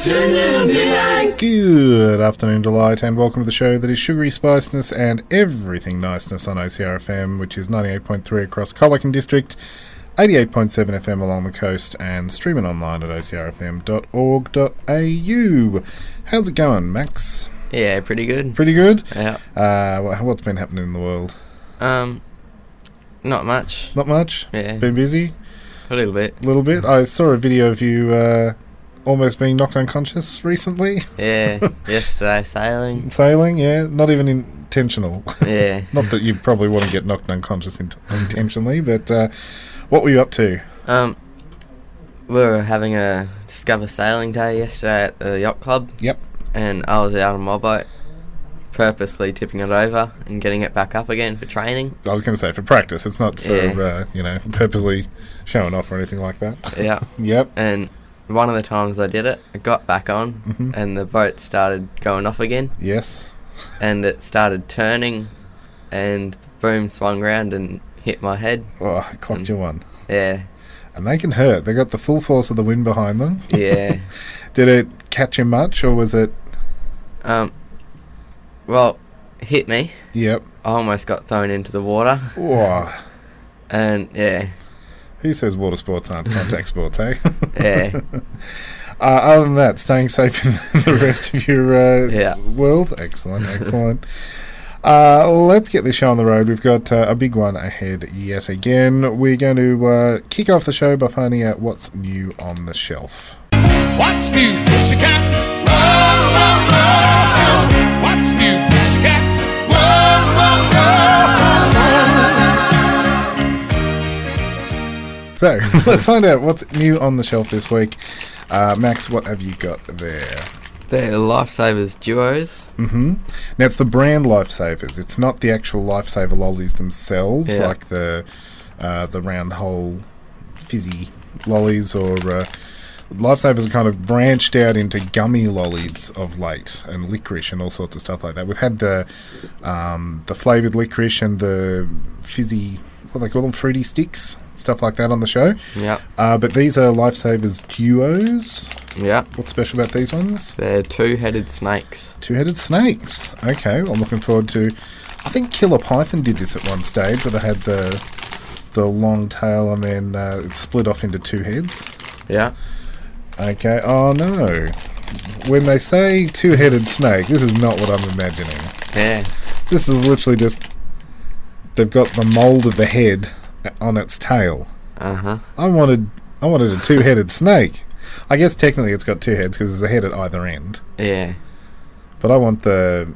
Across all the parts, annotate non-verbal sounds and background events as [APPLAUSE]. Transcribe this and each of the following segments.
Afternoon delight. Good afternoon, Delight, and welcome to the show that is sugary spiciness and everything niceness on OCRFM, which is 98.3 across Colac and District, 88.7 FM along the coast, and streaming online at ocrfm.org.au. How's it going, Max? Yeah, pretty good. Pretty good? Yeah. Uh, what's been happening in the world? Um, not much. Not much? Yeah. Been busy? A little bit. A little bit? I saw a video of you uh, almost being knocked unconscious recently. Yeah. [LAUGHS] yesterday sailing. Sailing, yeah. Not even intentional. Yeah. [LAUGHS] Not that you probably want to get knocked unconscious int- intentionally, but uh, what were you up to? Um, we were having a Discover Sailing Day yesterday at the yacht club, Yep. and I was out on my boat, purposely tipping it over and getting it back up again for training. I was going to say for practice. It's not for Yeah. uh, you know purposely showing off or anything like that. Yeah. [LAUGHS] Yep. And one of the times I did it, I got back on, Mhm. and the boat started going off again, Yes. and it started turning, and the boom swung round and hit my head. Oh, I clocked you one. Yeah. And they can hurt. They got the full force of the wind behind them. Yeah. [LAUGHS] Did it catch you much, or was it? Um, well, hit me. Yep. I almost got thrown into the water, Oh, and yeah, who says water sports aren't [LAUGHS] contact sports, eh? yeah, [LAUGHS] Uh, other than that, staying safe in [LAUGHS] the rest of your uh, Yeah. world. Excellent, excellent. uh, let's get this show on the road. We've got uh, a big one ahead yet again. We're going to uh, kick off the show by finding out what's new on the shelf. What's new, pussycat? So [LAUGHS] let's find out what's new on the shelf this week. Uh, Max, what have you got there? they're lifesavers duos. hmm Now it's the brand Lifesavers. It's not the actual Lifesaver lollies themselves, Yeah. like the uh, the round hole fizzy lollies or uh, Lifesavers are kind of branched out into gummy lollies of late and licorice and all sorts of stuff like that. We've had the um, the flavored licorice and the fizzy what do they call them fruity sticks stuff like that on the show. Yeah, Uh, but these are Lifesavers duos. yeah. What's special about these ones? They're two-headed snakes. Two-headed snakes. Okay, I'm looking forward to. I think Killer Python did this at one stage, where they had the the long tail and then uh, it split off into two heads. Yeah, Okay. Oh no. When they say two-headed snake, this is not what I'm imagining. yeah, This is literally just they've got the mold of the head on its tail. uh huh. I wanted I wanted a two-headed snake. I guess technically it's got two heads because there's a head at either end. Yeah, But I want the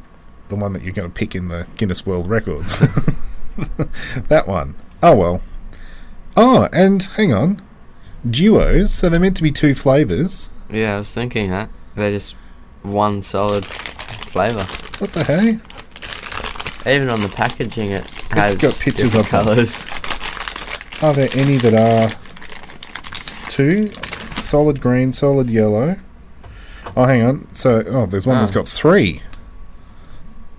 the one that you're going to pick in the Guinness World Records. [LAUGHS] that one. Oh well. Oh, and hang on. Duos, so they're meant to be two flavors. yeah. I was thinking that they're just one solid flavour. What the hey? Even on the packaging, it has got pictures of them. Are there any that are two? Solid green, solid yellow. Oh, hang on. So, oh, there's one that's got three.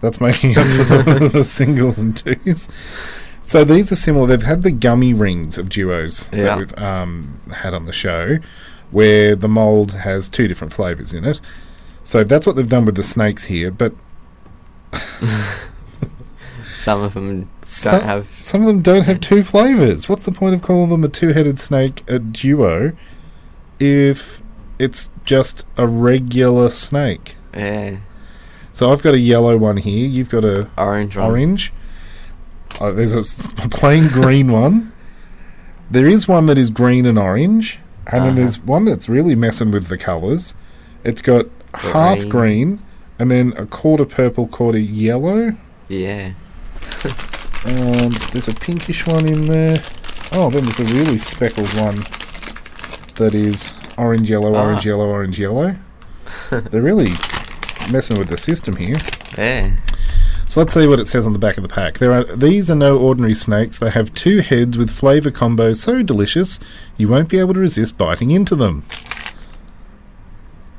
That's making up for the, [LAUGHS] the singles and twos. So these are similar. They've had the gummy rings of duos Yeah. that we've um, had on the show, where the mold has two different flavors in it. So that's what they've done with the snakes here. But [LAUGHS] Some of them don't some, have. some of them don't have two flavors. What's the point of calling them a two-headed snake a duo if it's just a regular snake? Yeah, So I've got a yellow one here. You've got a orange one. orange. Oh, there's a plain green [LAUGHS] one. There is one that is green and orange, And then Uh-huh. there's one that's really messing with the colours. It's got half Green. green and then a quarter purple, quarter yellow. Yeah. [LAUGHS] Um, there's a pinkish one in there. Oh, then there's a really speckled one that is orange, yellow, orange, Ah. yellow, orange, yellow. [LAUGHS] They're really messing with the system here. Yeah. So let's see what it says on the back of the pack. There are these are no ordinary snakes. They have two heads with flavour combos so delicious you won't be able to resist biting into them.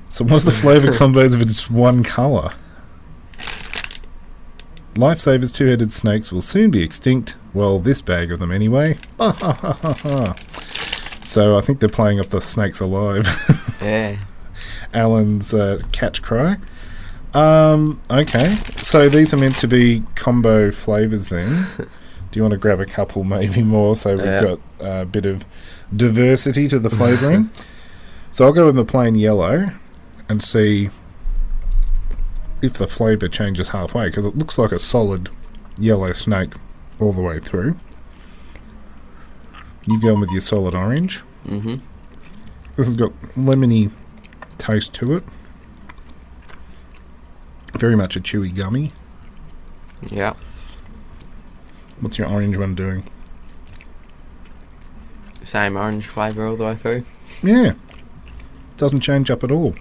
So what are the flavour [LAUGHS] combos if it's one colour? Lifesavers two-headed snakes will soon be extinct. Well, this bag of them anyway. [LAUGHS] so I think they're playing up the snakes alive. [LAUGHS] Yeah. Allen's uh, catch cry. Um, okay, so these are meant to be combo flavors then. [LAUGHS] Do you want to grab a couple, maybe more, so we've Yeah. got a bit of diversity to the flavoring? so I'll go with the plain yellow and see if the flavor changes halfway because it looks like a solid yellow snake all the way through. You go with your solid orange. Mhm. This has got lemony taste to it. Very much a chewy gummy. Yeah. What's your orange one doing? Same orange flavour all the way through. Yeah. Doesn't change up at all.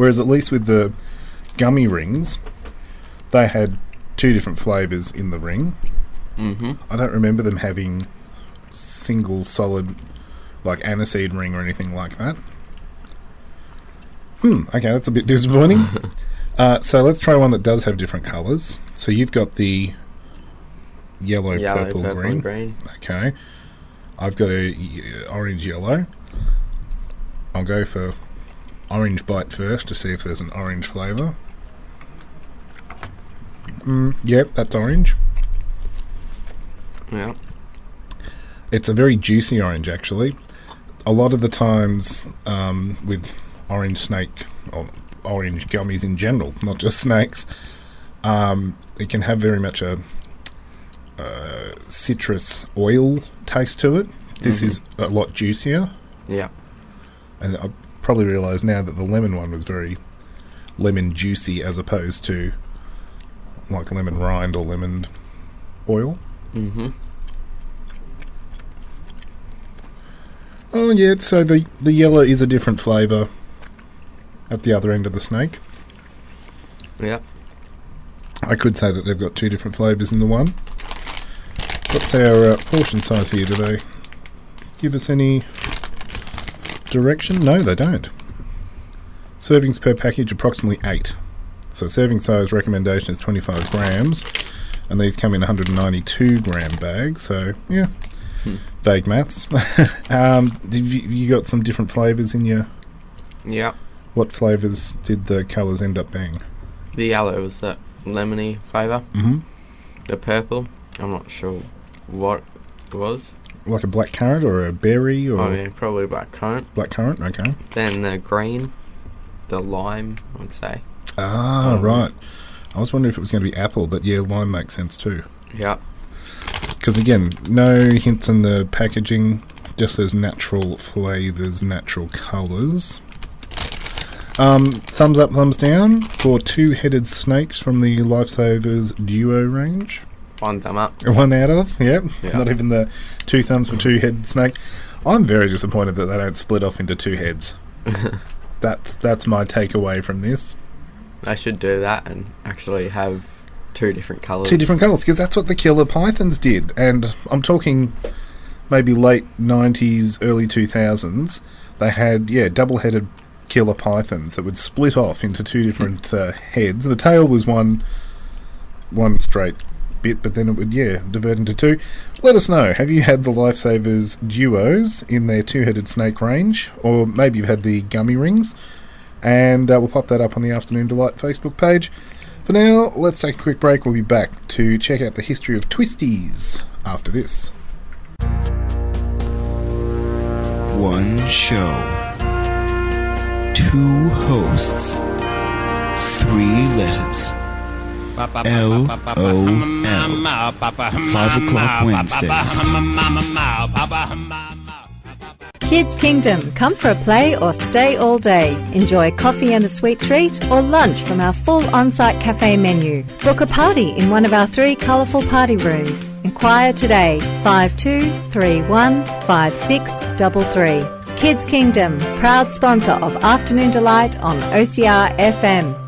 Whereas at least with the gummy rings, they had two different flavours in the ring. Mhm. I don't remember them having single solid like aniseed ring or anything like that. Hmm, okay, that's a bit disappointing. [LAUGHS] uh, so let's try one that does have different colours. So you've got the yellow, Yellow, purple, purple, green. green. Okay. I've got a y- orange yellow. I'll go for orange bite first to see if there's an orange flavour. Mm, yep, that's orange. Yeah. It's a very juicy orange, actually. A lot of the times um, with orange snake or orange gummies in general, not just [LAUGHS] snakes, um, it can have very much a uh, citrus oil taste to it. This is a lot juicier, Yeah. and I probably realise now that the lemon one was very lemon juicy as opposed to like lemon rind or lemon oil. Mm-hmm. Oh yeah, so the the yellow is a different flavour at the other end of the snake. Yeah. I could say that they've got two different flavours in the one. What's our uh, portion size here? Do they give us any direction? No, they don't. Servings per package approximately eight. So serving size recommendation is 25 grams, and these come in 192 gram bags. So yeah, vague maths. [LAUGHS] um, did you, you got some different flavours in your? Yeah. What flavours did the colours end up being? The yellow was that lemony flavour. Mhm. The purple, I'm not sure what it was. Like a black currant or a berry or Oh yeah, probably black currant. black currant? Okay. Then the green, the lime, I'd say. Ah, Um, right. I was wondering if it was going to be apple, but yeah, lime makes sense too. Yeah. Because again, no hints in the packaging, just those natural flavours, natural colours. Um, thumbs up, thumbs down for two-headed snakes from the Lifesavers Duo range. One thumb up. One out of, yep. Yeah. Not even the two thumbs for two-headed snake. I'm very disappointed that they don't split off into two heads. [LAUGHS] that's that's my takeaway from this. I should do that and actually have two different colours. Two different colours, because that's what the killer pythons did. And I'm talking maybe late 90s, early 2000s. They had, yeah, double headed killer pythons that would split off into two different [LAUGHS] uh, heads. The tail was one one straight bit, but then it would, yeah, divert into two. Let us know. Have you had the Lifesavers duos in their two headed snake range? Or maybe you've had the gummy rings? And uh, we'll pop that up on the Afternoon Delight Facebook page. For now, let's take a quick break. We'll be back to check out the history of twisties after this. One show. Two hosts. Three letters. L O L. Five o'clock Wednesdays. Kids Kingdom. Come for a play or stay all day. Enjoy coffee and a sweet treat or lunch from our full on-site cafe menu. Book a party in one of our three colourful party rooms. Inquire today 5231 5633. Kids Kingdom, proud sponsor of Afternoon Delight on OCR FM.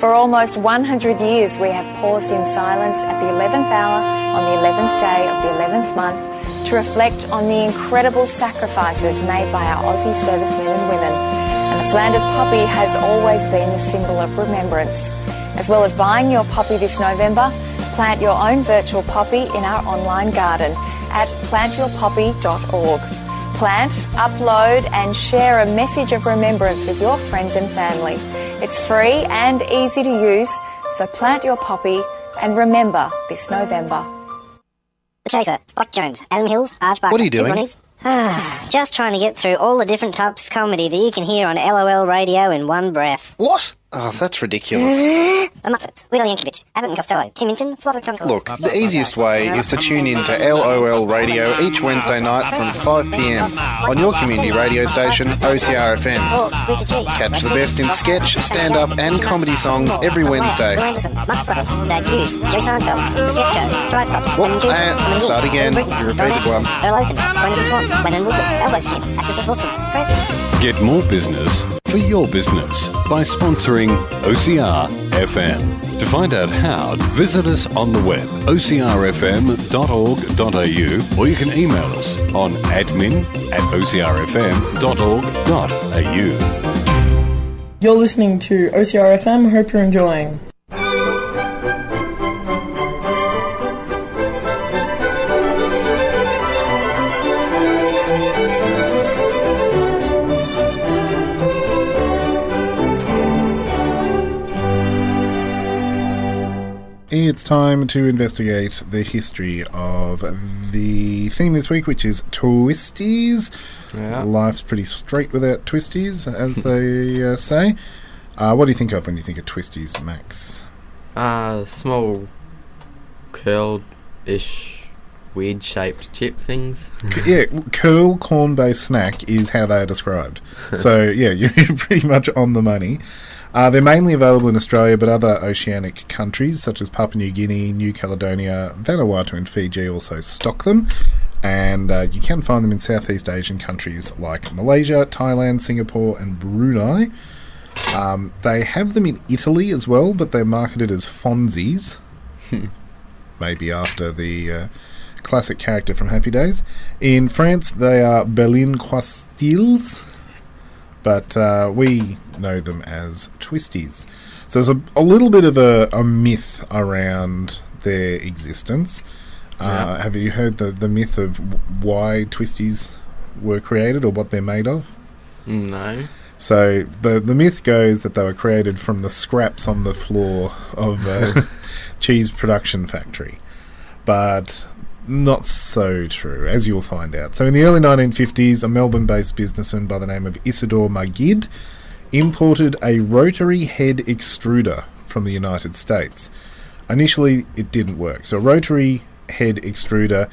For almost 100 years, we have paused in silence at the 11th hour on the 11th day of the 11th month to reflect on the incredible sacrifices made by our Aussie servicemen and women. And the Flanders poppy has always been the symbol of remembrance. As well as buying your poppy this November, plant your own virtual poppy in our online garden at plantyourpoppy.org. Plant, upload, and share a message of remembrance with your friends and family. It's free and easy to use, so plant your poppy and remember this November. The Chaser, Spike Jones, Adam Hills, Arj Barker. What are you doing? Pete Ronnies. [SIGHS] Just trying to get through all the different types of comedy that you can hear on LOL radio in one breath. What? Oh, that's ridiculous. The Muppets, Willie Yankovic, Abbott and Costello, Tim Minchin, Concord. Look, the easiest way is to tune in to LOL Radio each Wednesday night from 5pm on your community radio station, OCRFM. Or Richard G. Catch the best in sketch, stand up, and comedy songs every Wednesday. Wil Anderson, Marx Brothers, Dave Hughes, Jerry Seinfeld, The Sketch Show, Drive Pop, Whoop, Juice, and Lemon start again. You repeated Don one. Anderson, Earl Oaken, Quentin Swan, Brennan Woodward, Elbow Skin, Access of Wilson, Francis. Get more business for your business by sponsoring OCR FM. To find out how, visit us on the web ocrfm.org.au or you can email us on admin at ocrfm.org.au. You're listening to OCR FM. Hope you're enjoying. It's time to investigate the history of the theme this week, which is twisties. Yeah. Life's pretty straight without twisties, as [LAUGHS] they uh, say. Uh, what do you think of when you think of twisties, Max? Uh, small, curled-ish, weird-shaped chip things. yeah, [LAUGHS] curl corn-based snack is how they are described. so [LAUGHS] yeah, you're pretty much on the money. Uh, they're mainly available in Australia, but other oceanic countries such as Papua New Guinea, New Caledonia, Vanuatu, and Fiji also stock them. And uh, you can find them in Southeast Asian countries like Malaysia, Thailand, Singapore, and Brunei. Um, they have them in Italy as well, but they're marketed as Fonzies. [LAUGHS] Maybe after the uh, classic character from Happy Days. In France, they are Belin Croustilles, but uh, we know them as Twisties. So there's a, a little bit of a, a myth around their existence. Uh, Yeah. Have you heard the, the myth of why Twisties were created or what they're made of? No. So the the myth goes that they were created from the scraps on the floor of a [LAUGHS] cheese production factory, but not so true, as you'll find out. So in the early 1950s, a Melbourne-based businessman by the name of Isidore Magid imported a rotary head extruder from the United States. Initially, it didn't work. So a rotary head extruder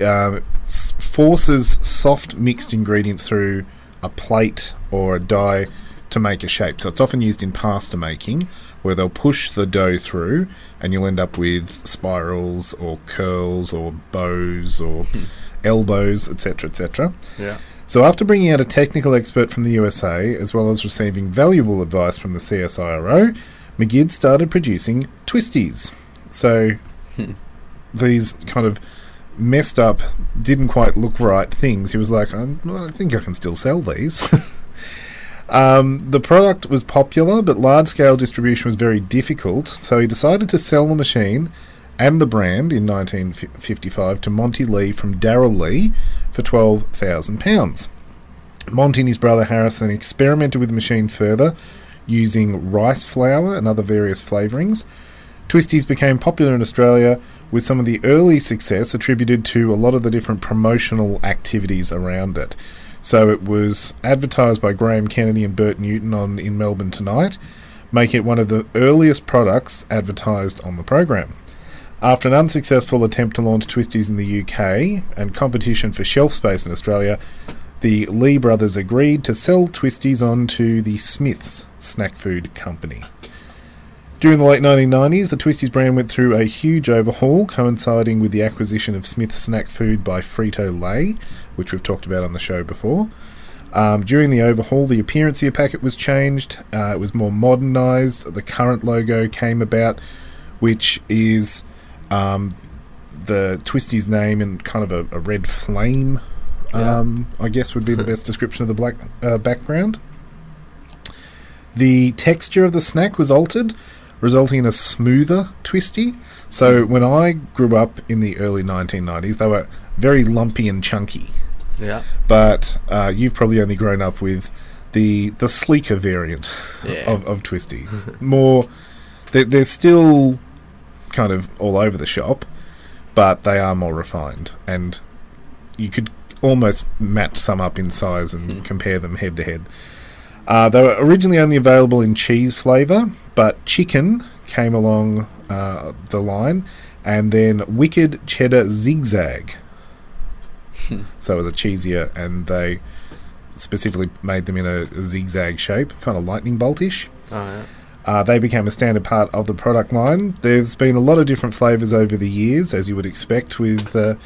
um, forces soft mixed ingredients through a plate or a die to make a shape. So it's often used in pasta making, where they'll push the dough through, and you'll end up with spirals or curls or bows or hmm. elbows, etc., etc. Yeah. So, after bringing out a technical expert from the USA, as well as receiving valuable advice from the CSIRO, Magid started producing twisties. So, hmm. these kind of messed up, didn't quite look right things, he was like, "I I think I can still sell these. [LAUGHS] Um, the product was popular, but large scale distribution was very difficult, so he decided to sell the machine and the brand in 1955 to Monty Lea from Darrell Lea for £12,000. Monty and his brother Harris then experimented with the machine further using rice flour and other various flavourings. Twisties became popular in Australia with some of the early success attributed to a lot of the different promotional activities around it. So it was advertised by Graham Kennedy and Bert Newton on In Melbourne Tonight, make it one of the earliest products advertised on the program. After an unsuccessful attempt to launch Twisties in the UK and competition for shelf space in Australia, the Lea brothers agreed to sell Twisties on to the Smiths snack food company. During the late 1990s, the Twisties brand went through a huge overhaul, coinciding with the acquisition of Smith's Snack Food by Frito Lay, which we've talked about on the show before. Um, during the overhaul, the appearance of the packet was changed. Uh, it was more modernised. The current logo came about, which is um, the Twisty's name in kind of a, a red flame. Um, I guess would be the [LAUGHS] best description of the black uh, background. The texture of the snack was altered, resulting in a smoother twisty. So when I grew up in the early 1990s, they were very lumpy and chunky. Yeah. But uh, you've probably only grown up with the the sleeker variant Yeah. of, of twisty. More, they're, they're still kind of all over the shop, but they are more refined, and you could almost match some up in size and compare them head to head. Uh, they were originally only available in cheese flavour, but chicken came along uh, the line, and then Wicked Cheddar Zigzag. [LAUGHS] so it was a cheesier, and they specifically made them in a, zigzag shape, kind of lightning boltish. Oh, yeah. Uh, they became a standard part of the product line. There's been a lot of different flavours over the years, as you would expect with uh,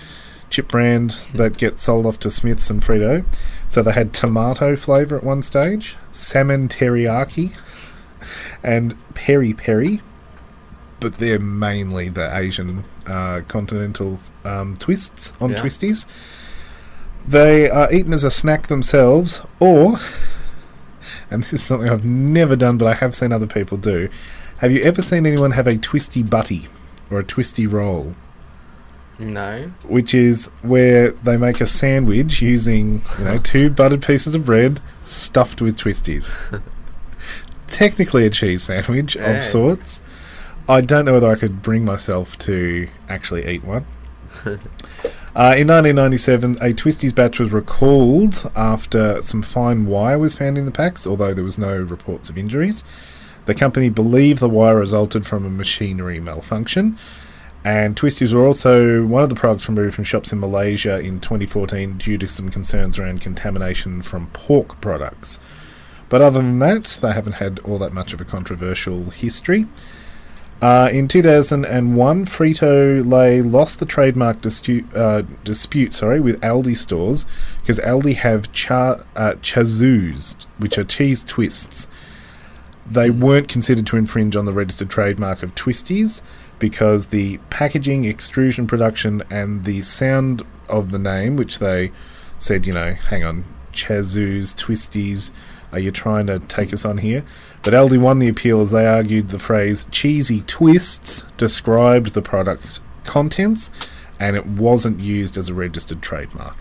chip brands that get sold off to Smiths and Frito. So they had tomato flavour at one stage, salmon teriyaki, [LAUGHS] and peri peri. But they're mainly the Asian uh, continental um, twists on Yeah. twisties. They are eaten as a snack themselves, or and this is something I've never done, but I have seen other people do. Have you ever seen anyone have a twisty butty or a twisty roll? No. Which is where they make a sandwich using, you know, two buttered pieces of bread stuffed with twisties. [LAUGHS] Technically a cheese sandwich Yeah. of sorts. I don't know whether I could bring myself to actually eat one. Uh, in 1997, a Twisties batch was recalled after some fine wire was found in the packs, although there was no reports of injuries. The company believed the wire resulted from a machinery malfunction, and Twisties were also one of the products removed from shops in Malaysia in 2014 due to some concerns around contamination from pork products. But other than that, they haven't had all that much of a controversial history. Uh, in 2001, Frito Lay lost the trademark dispute, uh, dispute sorry, with Aldi stores because Aldi have cha- uh, chazoos, which are cheese twists. They weren't considered to infringe on the registered trademark of Twisties because the packaging, extrusion, production, and the sound of the name, which they said, you know, hang on, chazoos, Twisties, are you trying to take us on here? But Aldi won the appeal as they argued the phrase cheesy twists described the product contents and it wasn't used as a registered trademark.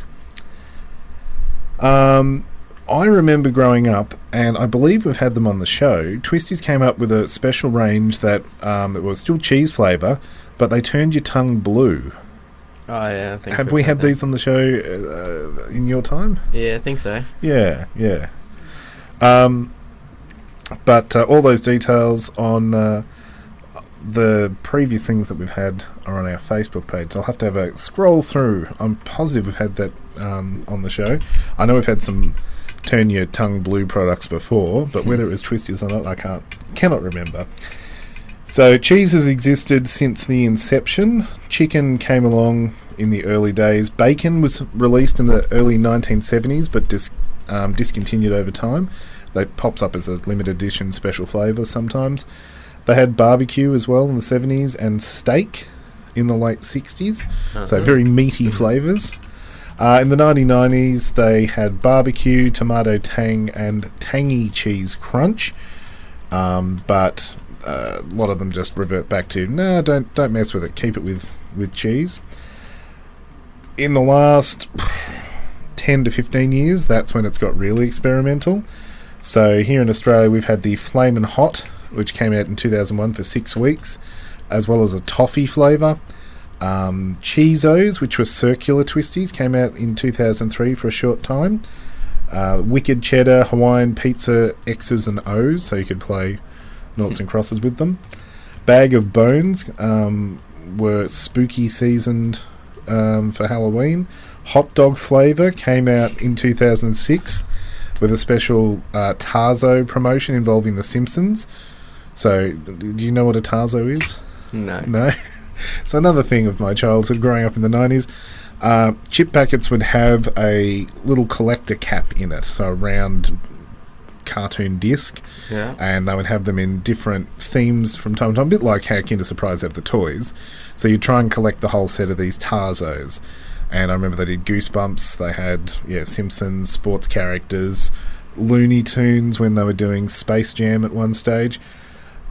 Um, I remember growing up, and I believe we've had them on the show. Twisties came up with a special range that um, was still cheese flavour, but they turned your tongue blue. Oh, yeah. I think Have we had that. these on the show uh, in your time? Yeah, I think so. Yeah, yeah. Um, but uh, all those details on uh, the previous things that we've had are on our Facebook page. So I'll have to have a scroll through. I'm positive we've had that um, on the show. I know we've had some turn your tongue blue products before, but whether it was Twisties or not, I can't cannot remember. So cheese has existed since the inception. Chicken came along in the early days. Bacon was released in the early 1970s, but dis- um, discontinued over time. That pops up as a limited edition special flavour sometimes. They had barbecue as well in the 70s and steak in the late 60s. So Uh-huh. very meaty flavours. Uh, in the 1990s, they had barbecue, tomato tang, and tangy cheese crunch. Um, but uh, a lot of them just revert back to no, don't don't mess with it. Keep it with with cheese. In the last [SIGHS] ten to fifteen years, that's when it's got really experimental. So here in Australia, we've had the Flamin' Hot, which came out in 2001 for six weeks, as well as a toffee flavour. Um, Cheezos, which were circular twisties, came out in 2003 for a short time. Uh, Wicked Cheddar, Hawaiian Pizza X's and O's, so you could play noughts [LAUGHS] and crosses with them. Bag of Bones um, were spooky seasoned um, for Halloween. Hot dog flavour came out in 2006 with a special uh, Tazo promotion involving The Simpsons. So, do you know what a Tazo is? No. No. [LAUGHS] so another thing of my childhood growing up in the nineties, uh, chip packets would have a little collector cap in it, so a round cartoon disc. Yeah. And they would have them in different themes from time to time, a bit like how Kinder Surprise have the toys. So you try and collect the whole set of these Tazos. And I remember they did Goosebumps. They had yeah Simpsons, sports characters, Looney Tunes when they were doing Space Jam at one stage.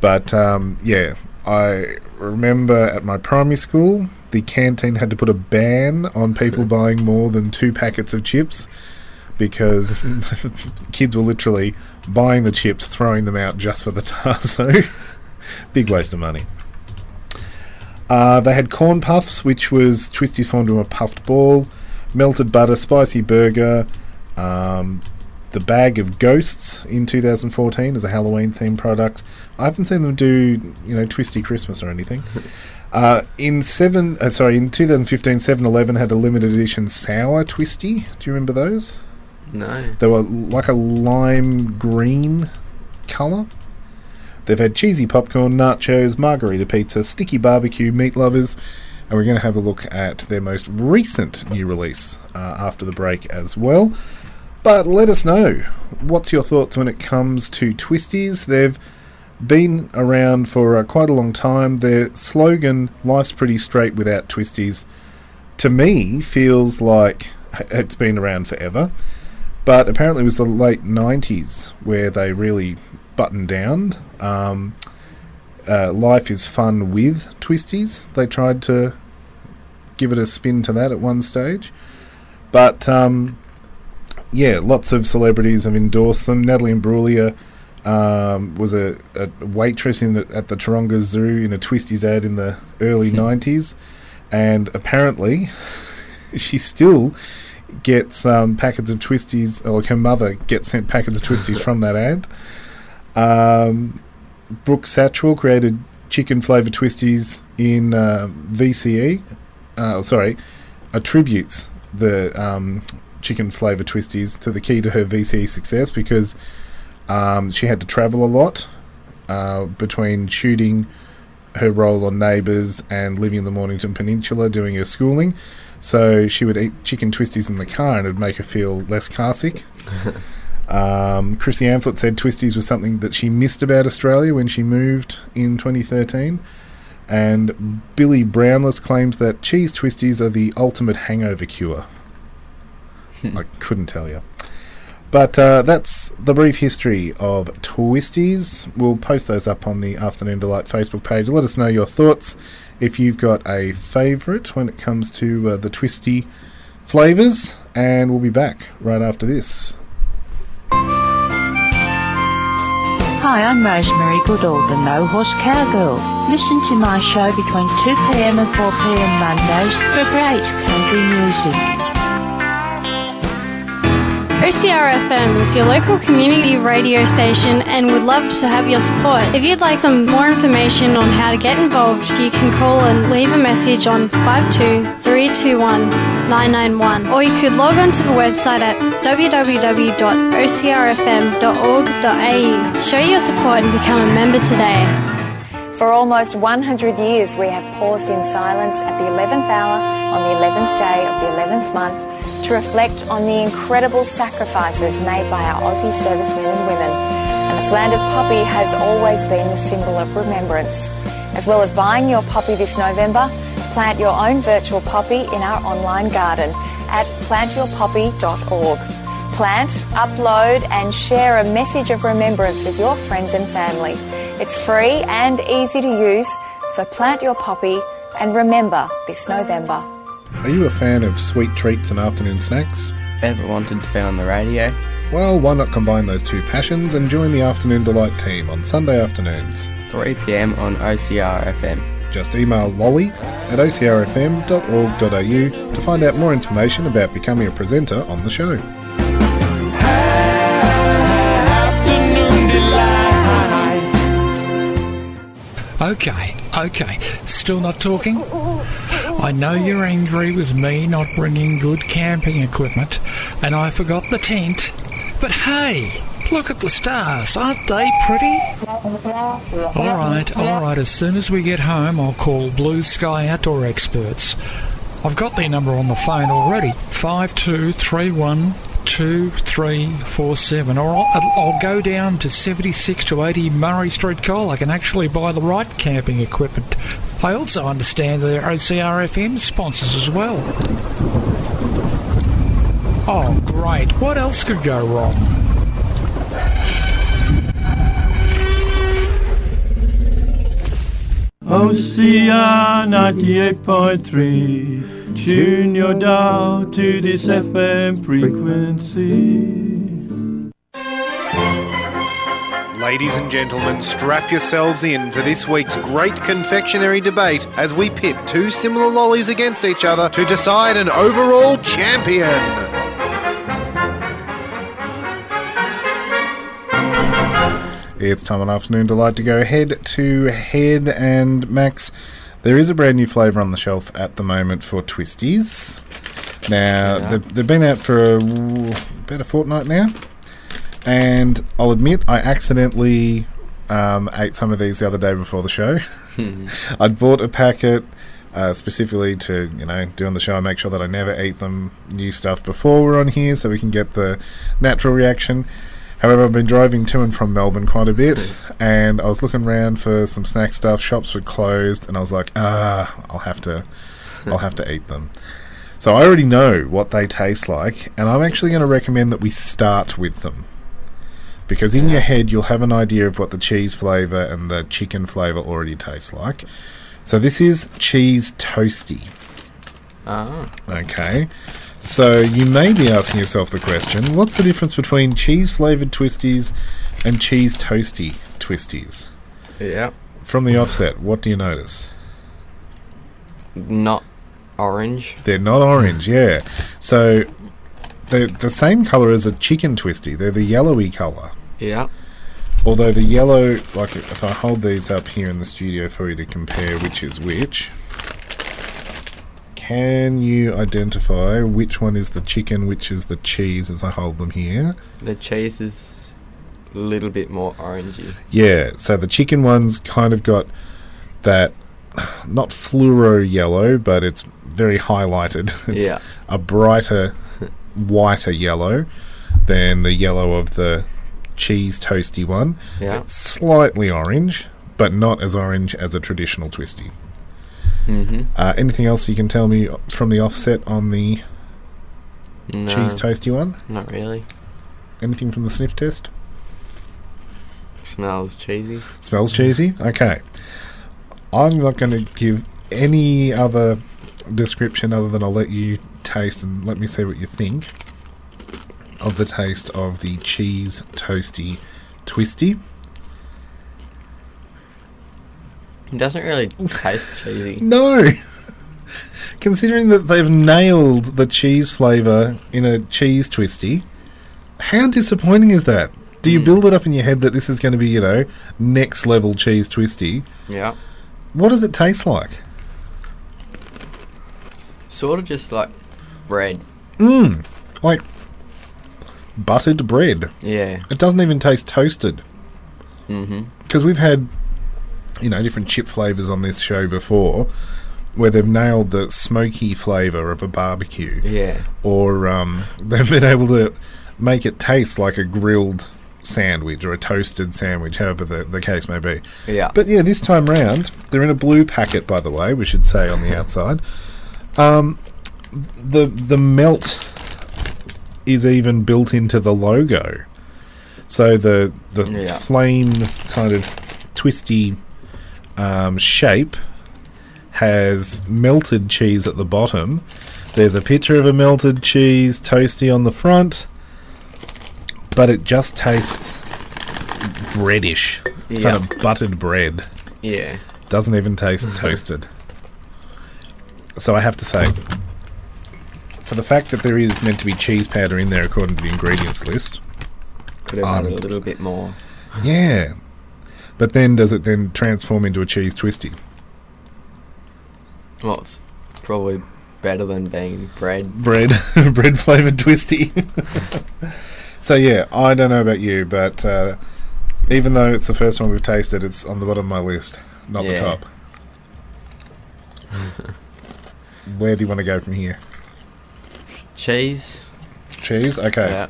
But um, yeah, I remember at my primary school, the canteen had to put a ban on people [LAUGHS] buying more than two packets of chips because [LAUGHS] kids were literally buying the chips, throwing them out just for the [LAUGHS] Tazo. Big waste of money. Uh, they had corn puffs, which was twisties formed into a puffed ball, melted butter, spicy burger, um, the bag of ghosts in 2014 as a Halloween themed product. I haven't seen them do you know twisty Christmas or anything. [LAUGHS] Uh, in seven, uh, sorry, in 2015, 7-Eleven had a limited edition sour twisty. Do you remember those? No. They were like a lime green colour. They've had cheesy popcorn, nachos, margarita pizza, sticky barbecue, meat lovers, and we're going to have a look at their most recent new release uh, after the break as well. But let us know what's your thoughts when it comes to Twisties. They've been around for uh, quite a long time. Their slogan, Life's Pretty Straight Without Twisties, to me feels like it's been around forever. But apparently it was the late 90s where they really buttoned down. Um, uh, Life is Fun with Twisties. They tried to give it a spin to that at one stage. But um, yeah, lots of celebrities have endorsed them. Natalie Imbruglia um, was a, a waitress in the, at the Taronga Zoo in a Twisties ad in the early [LAUGHS] 90s. And apparently, [LAUGHS] she still gets um, packets of Twisties, or her mother gets sent packets of Twisties from that ad. Um, Brooke Satchwell created chicken flavour Twisties in uh, VCE. Uh, sorry, attributes the um, chicken flavour Twisties to the key to her VCE success because um, she had to travel a lot uh, between shooting her role on Neighbours and living in the Mornington Peninsula doing her schooling. So she would eat chicken twisties in the car and it would make her feel less car sick. [LAUGHS] um, Chrissy Amphlett said twisties was something that she missed about Australia when she moved in 2013. And Billy Brownless claims that cheese twisties are the ultimate hangover cure. I couldn't tell you. But uh, that's the brief history of Twisties. We'll post those up on the Afternoon Delight Facebook page. Let us know your thoughts if you've got a favourite when it comes to uh, the twisty flavours. And we'll be back right after this. Hi, I'm Rosemary Goodall, the No Horse Cowgirl. Listen to my show between 2pm and 4pm Mondays for great country music. OCRFM is your local community radio station and would love to have your support. If you'd like some more information on how to get involved, you can call and leave a message on 52321 or you could log on to the website at www.ocrfm.org.au. Show your support and become a member today. For almost 100 years, we have paused in silence at the 11th hour on the 11th day of the 11th month to reflect on the incredible sacrifices made by our Aussie servicemen and women. And the Flanders poppy has always been the symbol of remembrance. As well as buying your poppy this November, plant your own virtual poppy in our online garden at plantyourpoppy.org. Plant, upload, and share a message of remembrance with your friends and family. It's free and easy to use, so plant your poppy and remember this November. Are you a fan of sweet treats and afternoon snacks? Ever wanted to be on the radio? Well, why not combine those two passions and join the Afternoon Delight team on Sunday afternoons? 3pm on OCR FM. Just email lolly at ocrfm.org.au to find out more information about becoming a presenter on the show. Okay, okay. Still not talking? I know you're angry with me not bringing good camping equipment, and I forgot the tent. But hey, look at the stars. Aren't they pretty? All right, all right. As soon as we get home, I'll call Blue Sky Outdoor Experts. I've got their number on the phone already. Five two three one two three four seven. Or I'll, go down to seventy six to eighty Murray Street, Cole. I can actually buy the right camping equipment. I also understand they're OCRFM sponsors as well. Oh, great. What else could go wrong? OCR 98.3. Tune your dial to this FM frequency. Ladies and gentlemen, strap yourselves in for this week's great confectionery debate as we pit two similar lollies against each other to decide an overall champion. It's time on Afternoon Delight to go head to head, and Max, there is a brand new flavour on the shelf at the moment for Twisties. Now, Yeah. they've, they've been out for a, about a fortnight now, and I'll admit I accidentally um, ate some of these the other day before the show. [LAUGHS] I'd bought a packet uh, specifically to, you know, do on the show and make sure that I never eat them new stuff before we're on here so we can get the natural reaction. However, I've been driving to and from Melbourne quite a bit, [LAUGHS] and I was looking around for some snack stuff. Shops were closed, and I was like, ah, I'll have to, [LAUGHS] I'll have to eat them. So I already know what they taste like, and I'm actually going to recommend that we start with them. Because in your head, you'll have an idea of what the cheese flavour and the chicken flavour already tastes like. So this is cheese toasty. Ah. Okay. So you may be asking yourself the question what's the difference between cheese flavoured twisties and cheese toasty twisties? Yeah. From the offset, what do you notice? Not orange. They're not orange, yeah. So they're the same colour as a chicken twisty, they're the yellowy colour. Yeah. Although the yellow, like if I hold these up here in the studio for you to compare which is which, can you identify which one is the chicken, which is the cheese as I hold them here? The cheese is a little bit more orangey. Yeah, so the chicken one's kind of got that not fluoro yellow, but it's very highlighted. [LAUGHS] It's Yeah. a brighter, whiter yellow than the yellow of the cheese toasty one. Yeah. It's slightly orange, but not as orange as a traditional twisty. Mm-hmm. Uh, anything else you can tell me from the offset on the No, cheese toasty one? Not really. Anything from the sniff test? Smells cheesy. Smells cheesy? Okay. I'm not going to give any other description other than I'll let you taste and let me see what you think of the taste of the cheese toasty twisty. It doesn't really taste cheesy. [LAUGHS] No! Considering that they've nailed the cheese flavour in a cheese twisty, how disappointing is that? Do you hmm. build it up in your head that this is going to be, you know, next level cheese twisty? Yeah. What does it taste like? Sort of just like bread. Mmm, like buttered bread. Yeah. It doesn't even taste toasted. Mm-hmm. Because we've had, you know, different chip flavours on this show before where they've nailed the smoky flavour of a barbecue. Yeah. Or um, [LAUGHS] they've been able to make it taste like a grilled sandwich or a toasted sandwich, however the, the case may be. Yeah. But yeah, this time round, they're in a blue packet, by the way, we should say on the [LAUGHS] outside. Um, the the melt is even built into the logo. So the the Yeah. flame kind of twisty um, shape has melted cheese at the bottom. There's a picture of a melted cheese toasty on the front, but it just tastes breadish, Yeah. kind of buttered bread. Yeah. Doesn't even taste toasted. So I have to say, for the fact that there is meant to be cheese powder in there according to the ingredients list, Could have had Um, a little bit more. yeah. But then, does it then transform into a cheese twisty? Well, it's probably better than being bread. bread [LAUGHS] bread flavored twisty. [LAUGHS] so yeah, I don't know about you, but uh, even though it's the first one we've tasted, it's on the bottom of my list, not the top. [LAUGHS] Where do you want to go from here? Cheese. Cheese, okay. Yeah.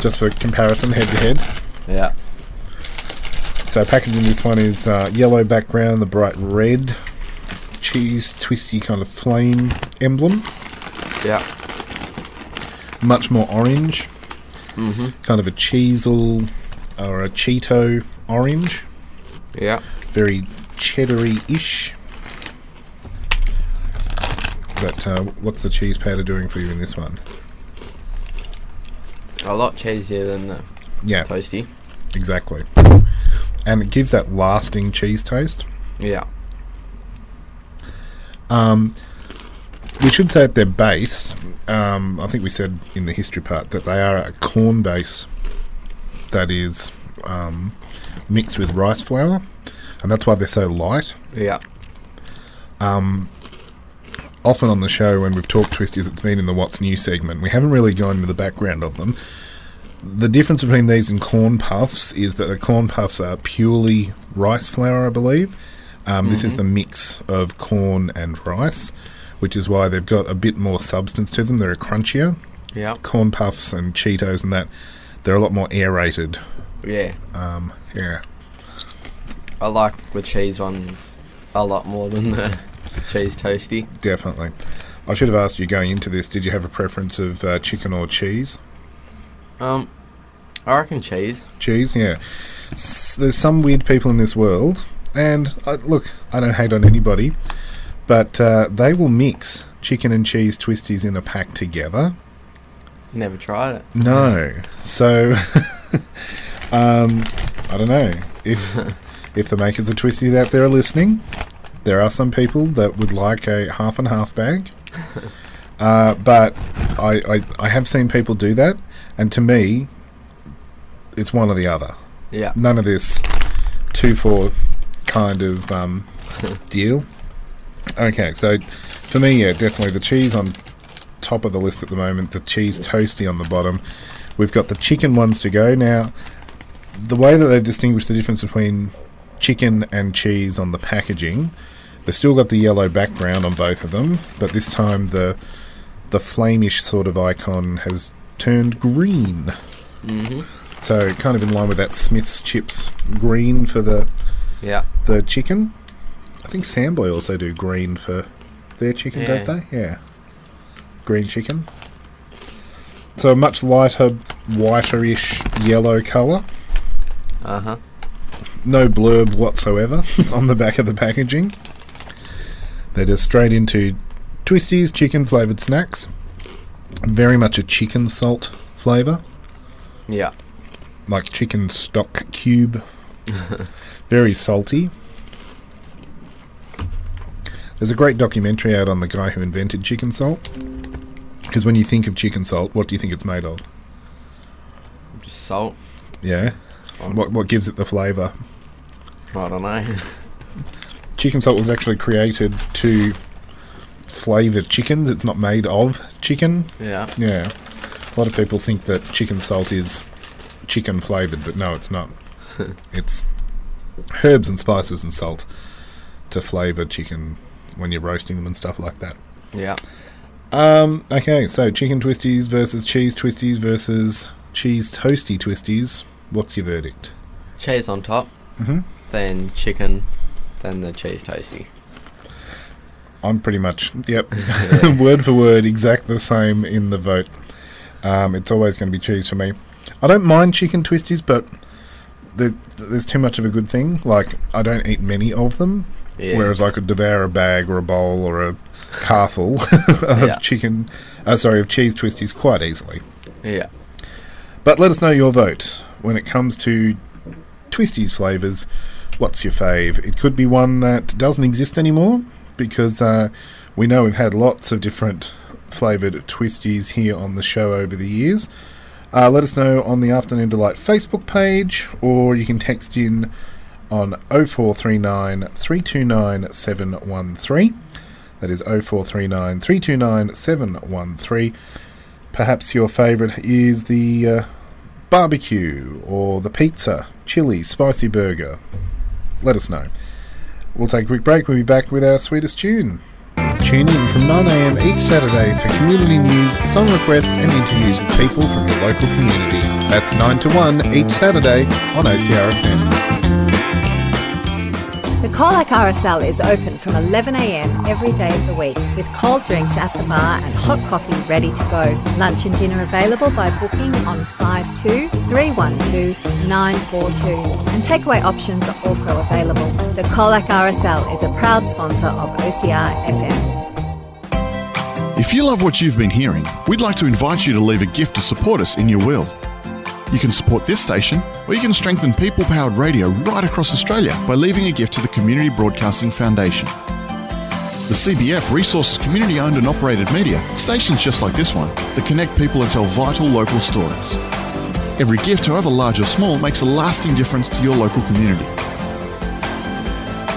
Just for comparison, head to head. Yeah. So packaging this one is uh, yellow background, the bright red cheese twisty kind of flame emblem. Yeah. Much more orange. Mhm. Kind of a Cheezel or a Cheeto orange. Yeah. Very cheddary-ish. But uh, what's the cheese powder doing for you in this one? A lot cheesier than the Yeah. toasty. Exactly. And it gives that lasting cheese taste. Yeah. Um, we should say at their base, um, I think we said in the history part that they are a corn base that is um, mixed with rice flour, and that's why they're so light. Yeah. Um, often on the show, when we've talked twisties, it's been in the What's New segment. We haven't really gone into the background of them. The difference between these and corn puffs is that the corn puffs are purely rice flour, I believe. Um, This is Mhm. the mix of corn and rice, which is why they've got a bit more substance to them. They're crunchier. Yeah. Corn puffs and Cheetos and that, they're a lot more aerated. Yeah. Um, yeah. I like the cheese ones a lot more than the cheese toasty. Definitely. I should have asked you going into this, did you have a preference of uh, chicken or cheese? Um, I reckon cheese. Cheese, yeah. S- there's some weird people in this world, and I, look, I don't hate on anybody, but uh, they will mix chicken and cheese twisties in a pack together. Never tried it. No. So, [LAUGHS] um, I don't know if [LAUGHS] if the makers of twisties out there are listening. There are some people that would like a half and half bag, [LAUGHS] uh, but I, I I have seen people do that, and to me, it's one or the other. Yeah. None of this two for kind of um, [LAUGHS] deal. Okay, so for me, yeah, definitely the cheese on top of the list at the moment, the cheese toasty on the bottom. We've got the chicken ones to go. Now, the way that they distinguish the difference between chicken and cheese on the packaging, they've still got the yellow background on both of them, but this time the the flamish sort of icon has turned green. Mm-hmm. So kind of in line with that Smith's chips green for the Yeah. the chicken. I think Samboy also do green for their chicken, don't they? Yeah. Green chicken. So a much lighter, whiterish yellow colour. Uh huh. No blurb whatsoever [LAUGHS] on the back of the packaging. They're just straight into twisties, chicken flavoured snacks. Very much a chicken salt flavour. Yeah. Like chicken stock cube. [LAUGHS] Very salty. There's a great documentary out on the guy who invented chicken salt. Because when you think of chicken salt, what do you think it's made of? Just salt. Yeah. Um, what what gives it the flavour? I don't know. [LAUGHS] Chicken salt was actually created to flavour chickens. It's not made of chicken. Yeah. Yeah. A lot of people think that chicken salt is chicken flavoured, but no, it's not. [LAUGHS] it's herbs and spices and salt to flavour chicken when you're roasting them and stuff like that. Yeah. Um, okay, so chicken twisties versus cheese twisties versus cheese toasty twisties. What's your verdict? Cheese on top. Mhm. Then chicken. Then the cheese toasty. I'm pretty much, yep, [LAUGHS] [LAUGHS] word for word, exact the same in the vote. Um, it's always going to be cheese for me. I don't mind chicken twisties, but there's, there's too much of a good thing. Like, I don't eat many of them, Yeah. whereas I could devour a bag or a bowl or a carful [LAUGHS] of Yeah. chicken, uh, sorry, of cheese twisties quite easily. Yeah. But let us know your vote when it comes to Twisties flavours. What's your fave? It could be one that doesn't exist anymore because uh, we know we've had lots of different flavoured Twisties here on the show over the years. Uh, let us know on the Afternoon Delight Facebook page or you can text in on 0439 329 713. That is 0439 329 713. Perhaps your favourite is the uh, barbecue or the pizza, chili, spicy burger. Let us know. We'll take a quick break. We'll be back with our sweetest tune. Tune in from 9am each Saturday for community news, song requests, and interviews with people from your local community. That's 9 to 1 each Saturday on OCRFM. The Colac RSL is open from 11am every day of the week with cold drinks at the bar and hot coffee ready to go. Lunch and dinner available by booking on 52 312 942 and takeaway options are also available. The Colac RSL is a proud sponsor of OCR FM. If you love what you've been hearing, we'd like to invite you to leave a gift to support us in your will. You can support this station, or you can strengthen people powered radio right across Australia by leaving a gift to the Community Broadcasting Foundation. The CBF resources community owned and operated media, stations just like this one, that connect people and tell vital local stories. Every gift, however large or small, makes a lasting difference to your local community.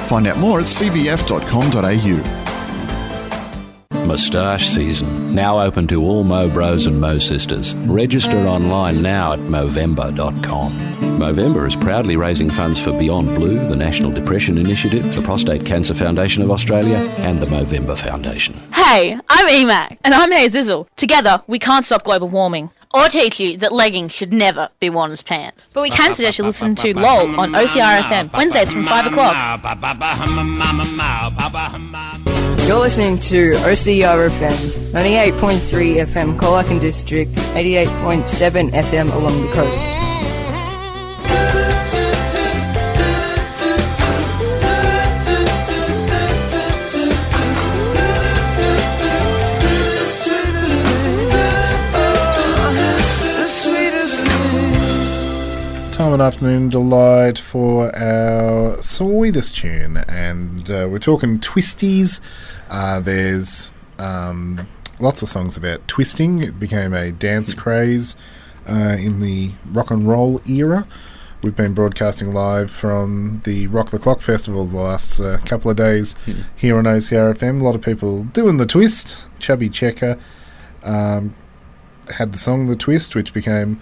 Find out more at cbf.com.au. Moustache season, now open to all Mo Bros and Mo Sisters. Register online now at Movember.com. Movember is proudly raising funds for Beyond Blue, the National Depression Initiative, the Prostate Cancer Foundation of Australia, and the Movember Foundation. Hey, I'm EMAC. And I'm Hey Zizzle. Together, we can't stop global warming. Or teach you that leggings should never be worn as pants. But we can suggest you listen to LOL on OCR FM, Wednesdays from 5 o'clock. You're listening to OCR FM, 98.3 FM Colac and District, 88.7 FM along the coast. Afternoon delight for our sweetest tune, and uh, we're talking twisties. Uh, there's um, lots of songs about twisting. It became a dance craze uh, in the rock and roll era. We've been broadcasting live from the Rock the Clock Festival the last uh, couple of days here on OCRFM. A lot of people doing the twist. Chubby Checker um, had the song The Twist, which became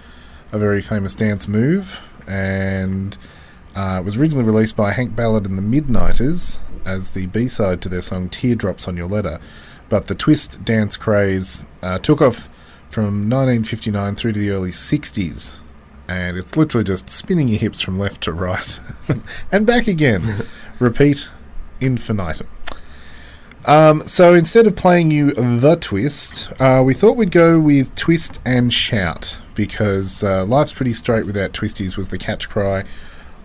a very famous dance move, and uh, it was originally released by Hank Ballard and the Midnighters as the B side to their song Teardrops on Your Letter. But the twist dance craze uh, took off from 1959 through to the early 60s, and it's literally just spinning your hips from left to right [LAUGHS] and back again. [LAUGHS] Repeat infinitum. Um, so instead of playing you the twist, uh, we thought we'd go with twist and shout because uh, life's pretty straight without twisties was the catch cry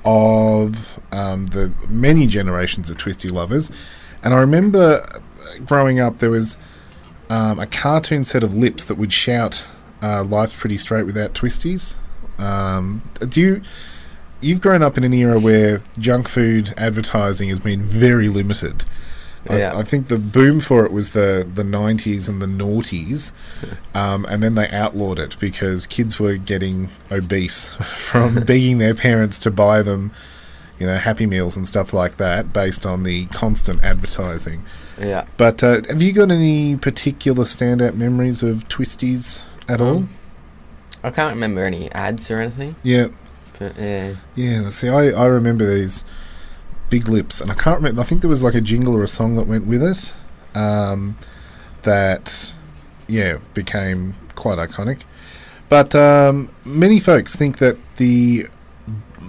of um, the many generations of twisty lovers. And I remember growing up, there was um, a cartoon set of lips that would shout uh, "Life's pretty straight without twisties." Um, do you? You've grown up in an era where junk food advertising has been very limited. Yeah. I, I think the boom for it was the the nineties and the noughties, um, and then they outlawed it because kids were getting obese [LAUGHS] from [LAUGHS] begging their parents to buy them, you know, Happy Meals and stuff like that, based on the constant advertising. Yeah. But uh, have you got any particular standout memories of twisties at all? Um, I can't remember any ads or anything. Yeah. But yeah. Yeah, see, I, I remember these big lips, and I can't remember. I think there was like a jingle or a song that went with it um, that, yeah, became quite iconic. But um, many folks think that the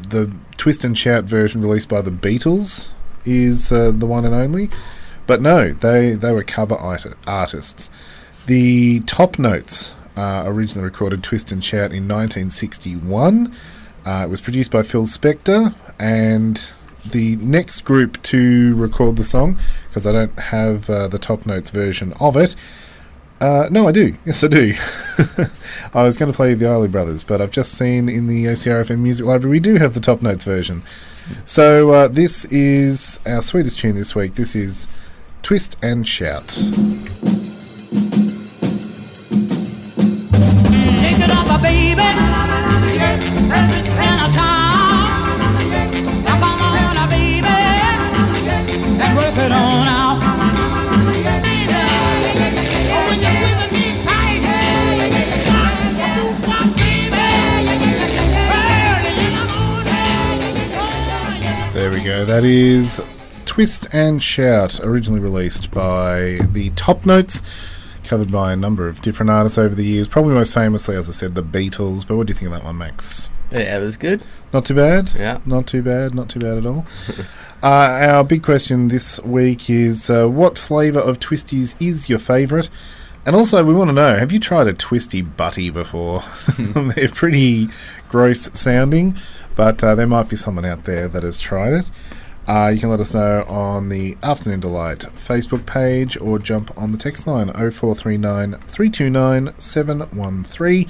the twist and shout version released by the Beatles is uh, the one and only. But no, they they were cover art- artists. The Top Notes uh, originally recorded Twist and Shout in 1961. Uh, it was produced by Phil Spector, and the next group to record the song, because I don't have uh, the Top Notes version of it. Uh, no, I do. Yes, I do. [LAUGHS] I was going to play the Isley Brothers, but I've just seen in the OCRFM Music Library we do have the Top Notes version. So uh, this is our sweetest tune this week. This is Twist and Shout. We go. That is Twist and Shout, originally released by the Top Notes, covered by a number of different artists over the years. Probably most famously, as I said, the Beatles. But what do you think of that one, Max? Yeah, it was good. Not too bad. Yeah. Not too bad. Not too bad at all. [LAUGHS] uh, our big question this week is: uh, What flavour of twisties is your favourite? And also, we want to know: Have you tried a twisty butty before? [LAUGHS] [LAUGHS] They're pretty gross sounding, but uh, there might be someone out there that has tried it. Uh, you can let us know on the Afternoon Delight Facebook page or jump on the text line 0439 329 713.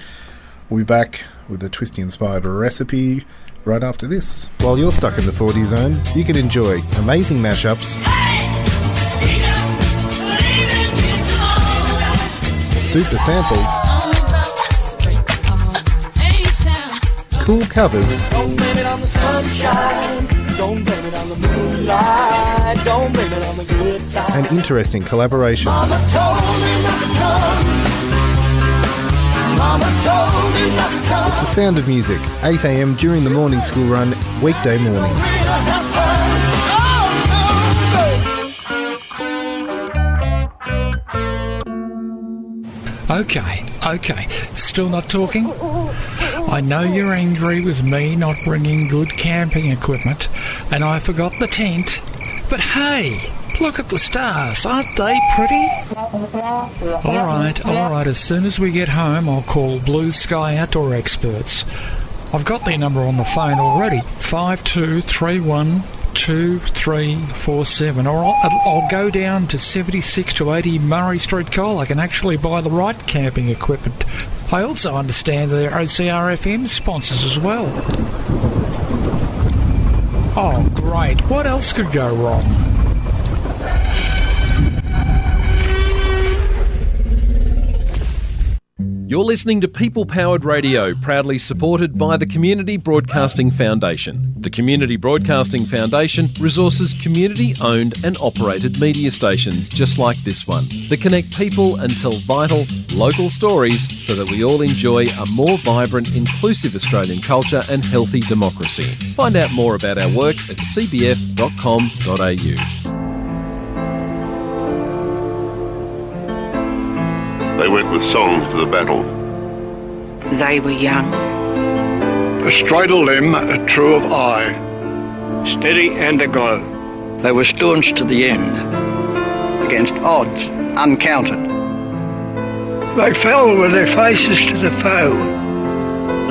We'll be back with a twisty inspired recipe right after this. While you're stuck in the 40 zone, you can enjoy amazing mashups, super samples, cool covers, Don't blame it on the sunshine. Don't blame it on the moonlight. Don't blame it on the good times. and interesting collaborations. Mama told me not to come. Mama told me not to come. It's the sound of music, 8am during the morning school run, weekday mornings. Oh, okay, okay. Still not talking? I know you're angry with me not bringing good camping equipment, and I forgot the tent. But hey, look at the stars. Aren't they pretty? Alright, alright. As soon as we get home, I'll call Blue Sky Outdoor Experts. I've got their number on the phone already 5231 2347. Or I'll, I'll go down to 76 to 80 Murray Street, Cole. I can actually buy the right camping equipment. I also understand they're OCRFM sponsors as well. Oh, great. What else could go wrong? You're listening to People Powered Radio, proudly supported by the Community Broadcasting Foundation. The Community Broadcasting Foundation resources community owned and operated media stations just like this one that connect people and tell vital, local stories so that we all enjoy a more vibrant, inclusive Australian culture and healthy democracy. Find out more about our work at cbf.com.au. They went with songs to the battle. They were young. A straight limb, a true of eye. Steady and aglow. They were staunch to the end. Against odds, uncounted. They fell with their faces to the foe.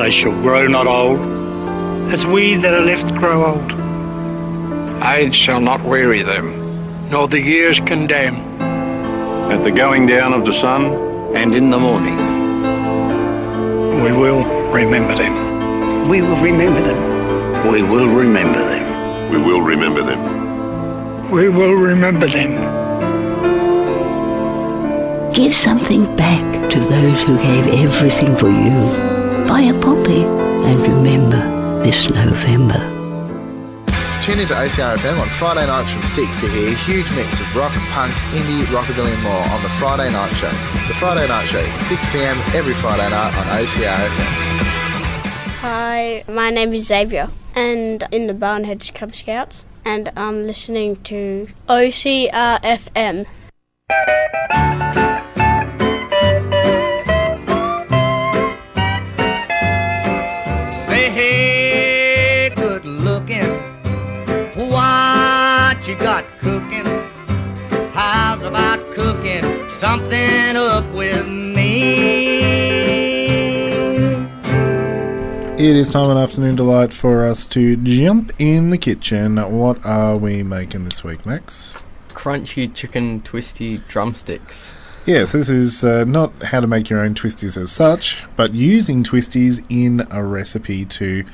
They shall grow not old. As we that are left grow old. Age shall not weary them, nor the years condemn. At the going down of the sun, and in the morning. We will remember them. We will remember them. We will remember them. We will remember them. We will remember them. Give something back to those who gave everything for you. Buy a poppy and remember this November. Tune into OCRFM on Friday nights from 6 to hear a huge mix of rock, punk, indie, rockabilly and more on the Friday Night Show. The Friday Night Show, 6pm every Friday night on OCRFM. Hi, my name is Xavier, and in the Barnheads Cub Scouts, and I'm listening to OCRFM. Something up with me? It is time on Afternoon Delight for us to jump in the kitchen. What are we making this week, Max? Crunchy chicken twisty drumsticks. Yes, this is uh, not how to make your own twisties as such, but using twisties in a recipe to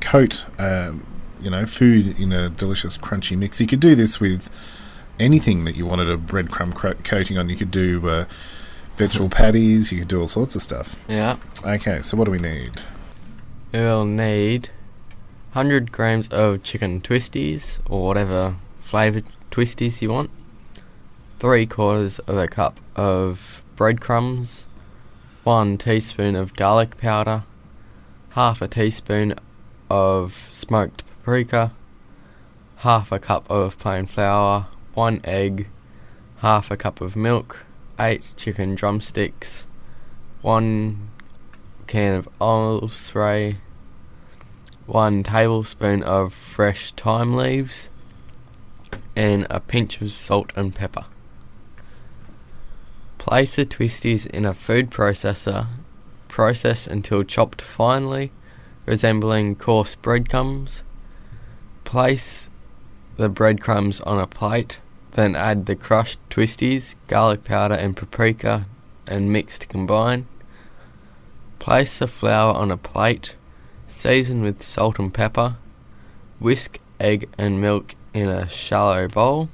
coat, um, you know, food in a delicious crunchy mix. You could do this with anything that you wanted a breadcrumb coating on. You could do uh, vegetable patties. You could do all sorts of stuff. Yeah. Okay, so what do we need? We will need 100 grams of chicken twisties or whatever flavoured twisties you want. Three quarters of a cup of breadcrumbs. One teaspoon of garlic powder. Half a teaspoon of smoked paprika. half a cup of plain flour, one egg, half a cup of milk, eight chicken drumsticks, one can of olive spray, one tablespoon of fresh thyme leaves, and a pinch of salt and pepper. Place the twisties in a food processor, process until chopped finely, resembling coarse breadcrumbs. Place the breadcrumbs on a plate, then add the crushed twisties, garlic powder, and paprika and mix to combine. Place the flour on a plate, season with salt and pepper. Whisk egg and milk in a shallow bowl.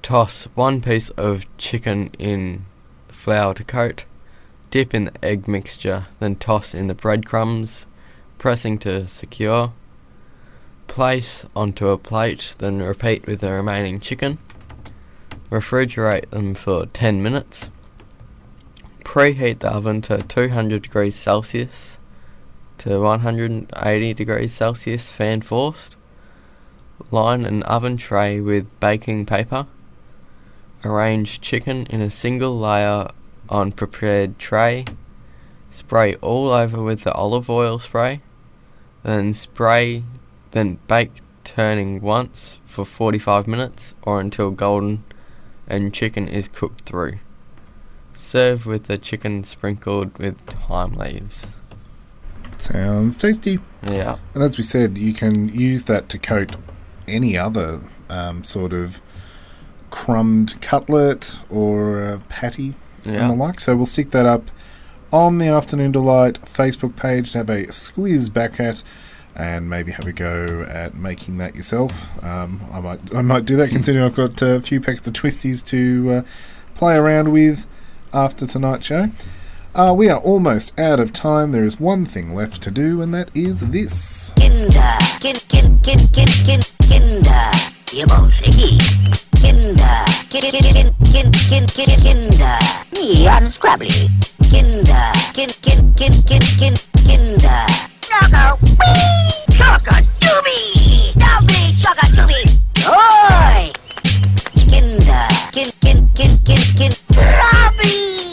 Toss one piece of chicken in the flour to coat. Dip in the egg mixture, then toss in the breadcrumbs, pressing to secure. Place onto a plate, then repeat with the remaining chicken. Refrigerate them for 10 minutes. Preheat the oven to 200 degrees Celsius to 180 degrees Celsius fan forced. Line an oven tray with baking paper. Arrange chicken in a single layer on prepared tray. Spray all over with the olive oil spray. Then spray, then bake turning once for 45 minutes or until golden and chicken is cooked through. Serve with the chicken sprinkled with thyme leaves. Sounds tasty. Yeah. And as we said, you can use that to coat any other um, sort of crumbed cutlet or uh, patty Yeah. and the like. So we'll stick that up on the Afternoon Delight Facebook page to have a squeeze back at and maybe have a go at making that yourself. Um, I might I might do that considering I've got a few packets of twisties to uh, play around with after tonight's show. Uh, we are almost out of time. There is one thing left to do, and that is this. Kinder, kin, kin, kin, kin, kin, Kinder, ihr Bolschewik. Kinder, kin, kin, kin, kin, kin, kin, Kinder, me unscrabbly. Kinder, kin, kin, kin, kin, kin, Kinder. Choco, wee, choco, doobie, doobie, choco, doobie, oi. Kinder, uh, kin, kin, kin, kin, kin, Robbie.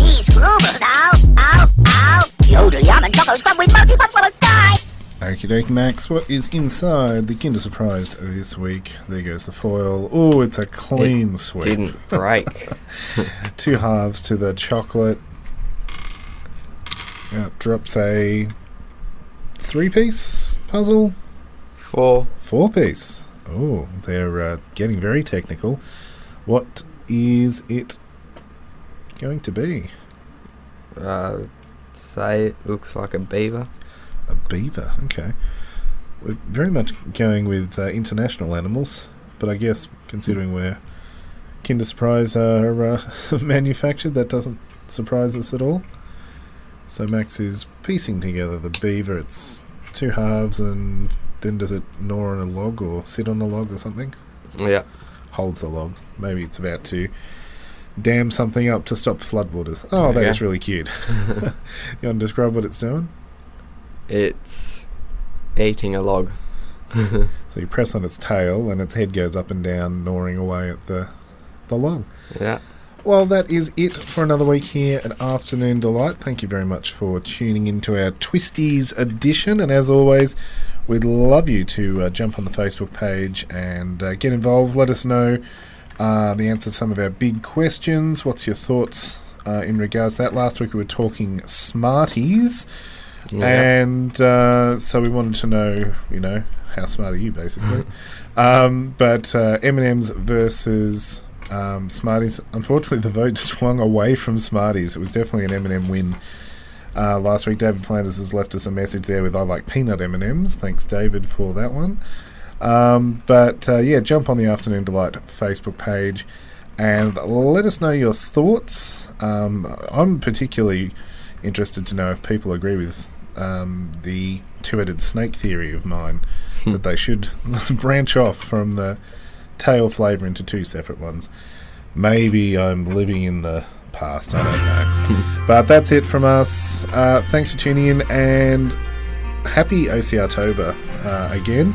He's grooving now, ow, ow. Yodel, yum, and choco, scrub with multi puff will die. Okie dokie, Max. What is inside the Kinder Surprise this week? There goes the foil. Oh, it's a clean It sweep. didn't break. [LAUGHS] Two halves to the chocolate. Out drops a three piece puzzle. Four. Four piece. Oh, they're uh, getting very technical. What is it going to be? Uh, say it looks like a beaver. A beaver, okay. We're very much going with uh, international animals, but I guess considering where Kinder Surprise are uh, [LAUGHS] manufactured, that doesn't surprise us at all. So Max is piecing together the beaver. It's two halves, and then does it gnaw on a log or sit on a log or something? Yeah. Holds the log. Maybe it's about to dam something up to stop floodwaters. Oh, that Okay. is really cute. [LAUGHS] you want to describe what it's doing? It's eating a log. [LAUGHS] So you press on its tail, and its head goes up and down, gnawing away at the the log. Yeah. Well, that is it for another week here at Afternoon Delight. Thank you very much for tuning into our Twisties edition, and as always, we'd love you to uh, jump on the Facebook page and uh, get involved. Let us know uh, the answer to some of our big questions. What's your thoughts uh, in regards to that? Last week we were talking Smarties. Yeah. And uh, so we wanted to know, you know, how smart are you, basically? [LAUGHS] um, but uh, M&M's versus um, Smarties. Unfortunately, the vote [LAUGHS] swung away from Smarties. It was definitely an M&M win uh, last week. David Flanders has left us a message there with "I like peanut M&Ms." Thanks, David, for that one. Um, but uh, yeah, jump on the Afternoon Delight Facebook page and let us know your thoughts. Um, I'm particularly interested to know if people agree with um, the two-headed snake theory of mine that they should [LAUGHS] branch off from the tail flavour into two separate ones. Maybe I'm living in the past. I don't know. [LAUGHS] but that's it from us. Uh, thanks for tuning in and happy OCR Tober uh, again.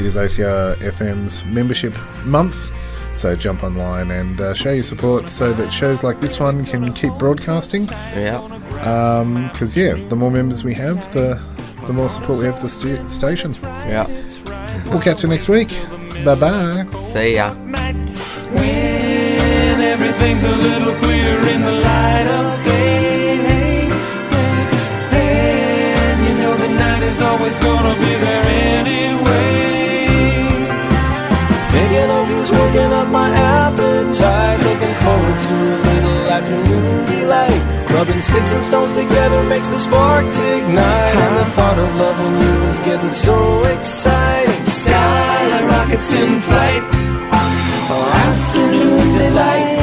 It is OCR FM's membership month. So jump online and uh, show your support so that shows like this one can keep broadcasting. Yeah. Because yeah, the more members we have, the the more support we have for the stu- station. Yeah. We'll catch you next week. Bye bye. See ya. When everything's a little clearer in the light of day. And you know the night is always gonna be there anyway. Thinking of you's working up my appetite. Looking forward to a little afternoon delight. Rubbing sticks and stones together makes the sparks ignite. And the thought of loving you is getting so exciting. Sky rockets in flight. Oh. Afternoon delight.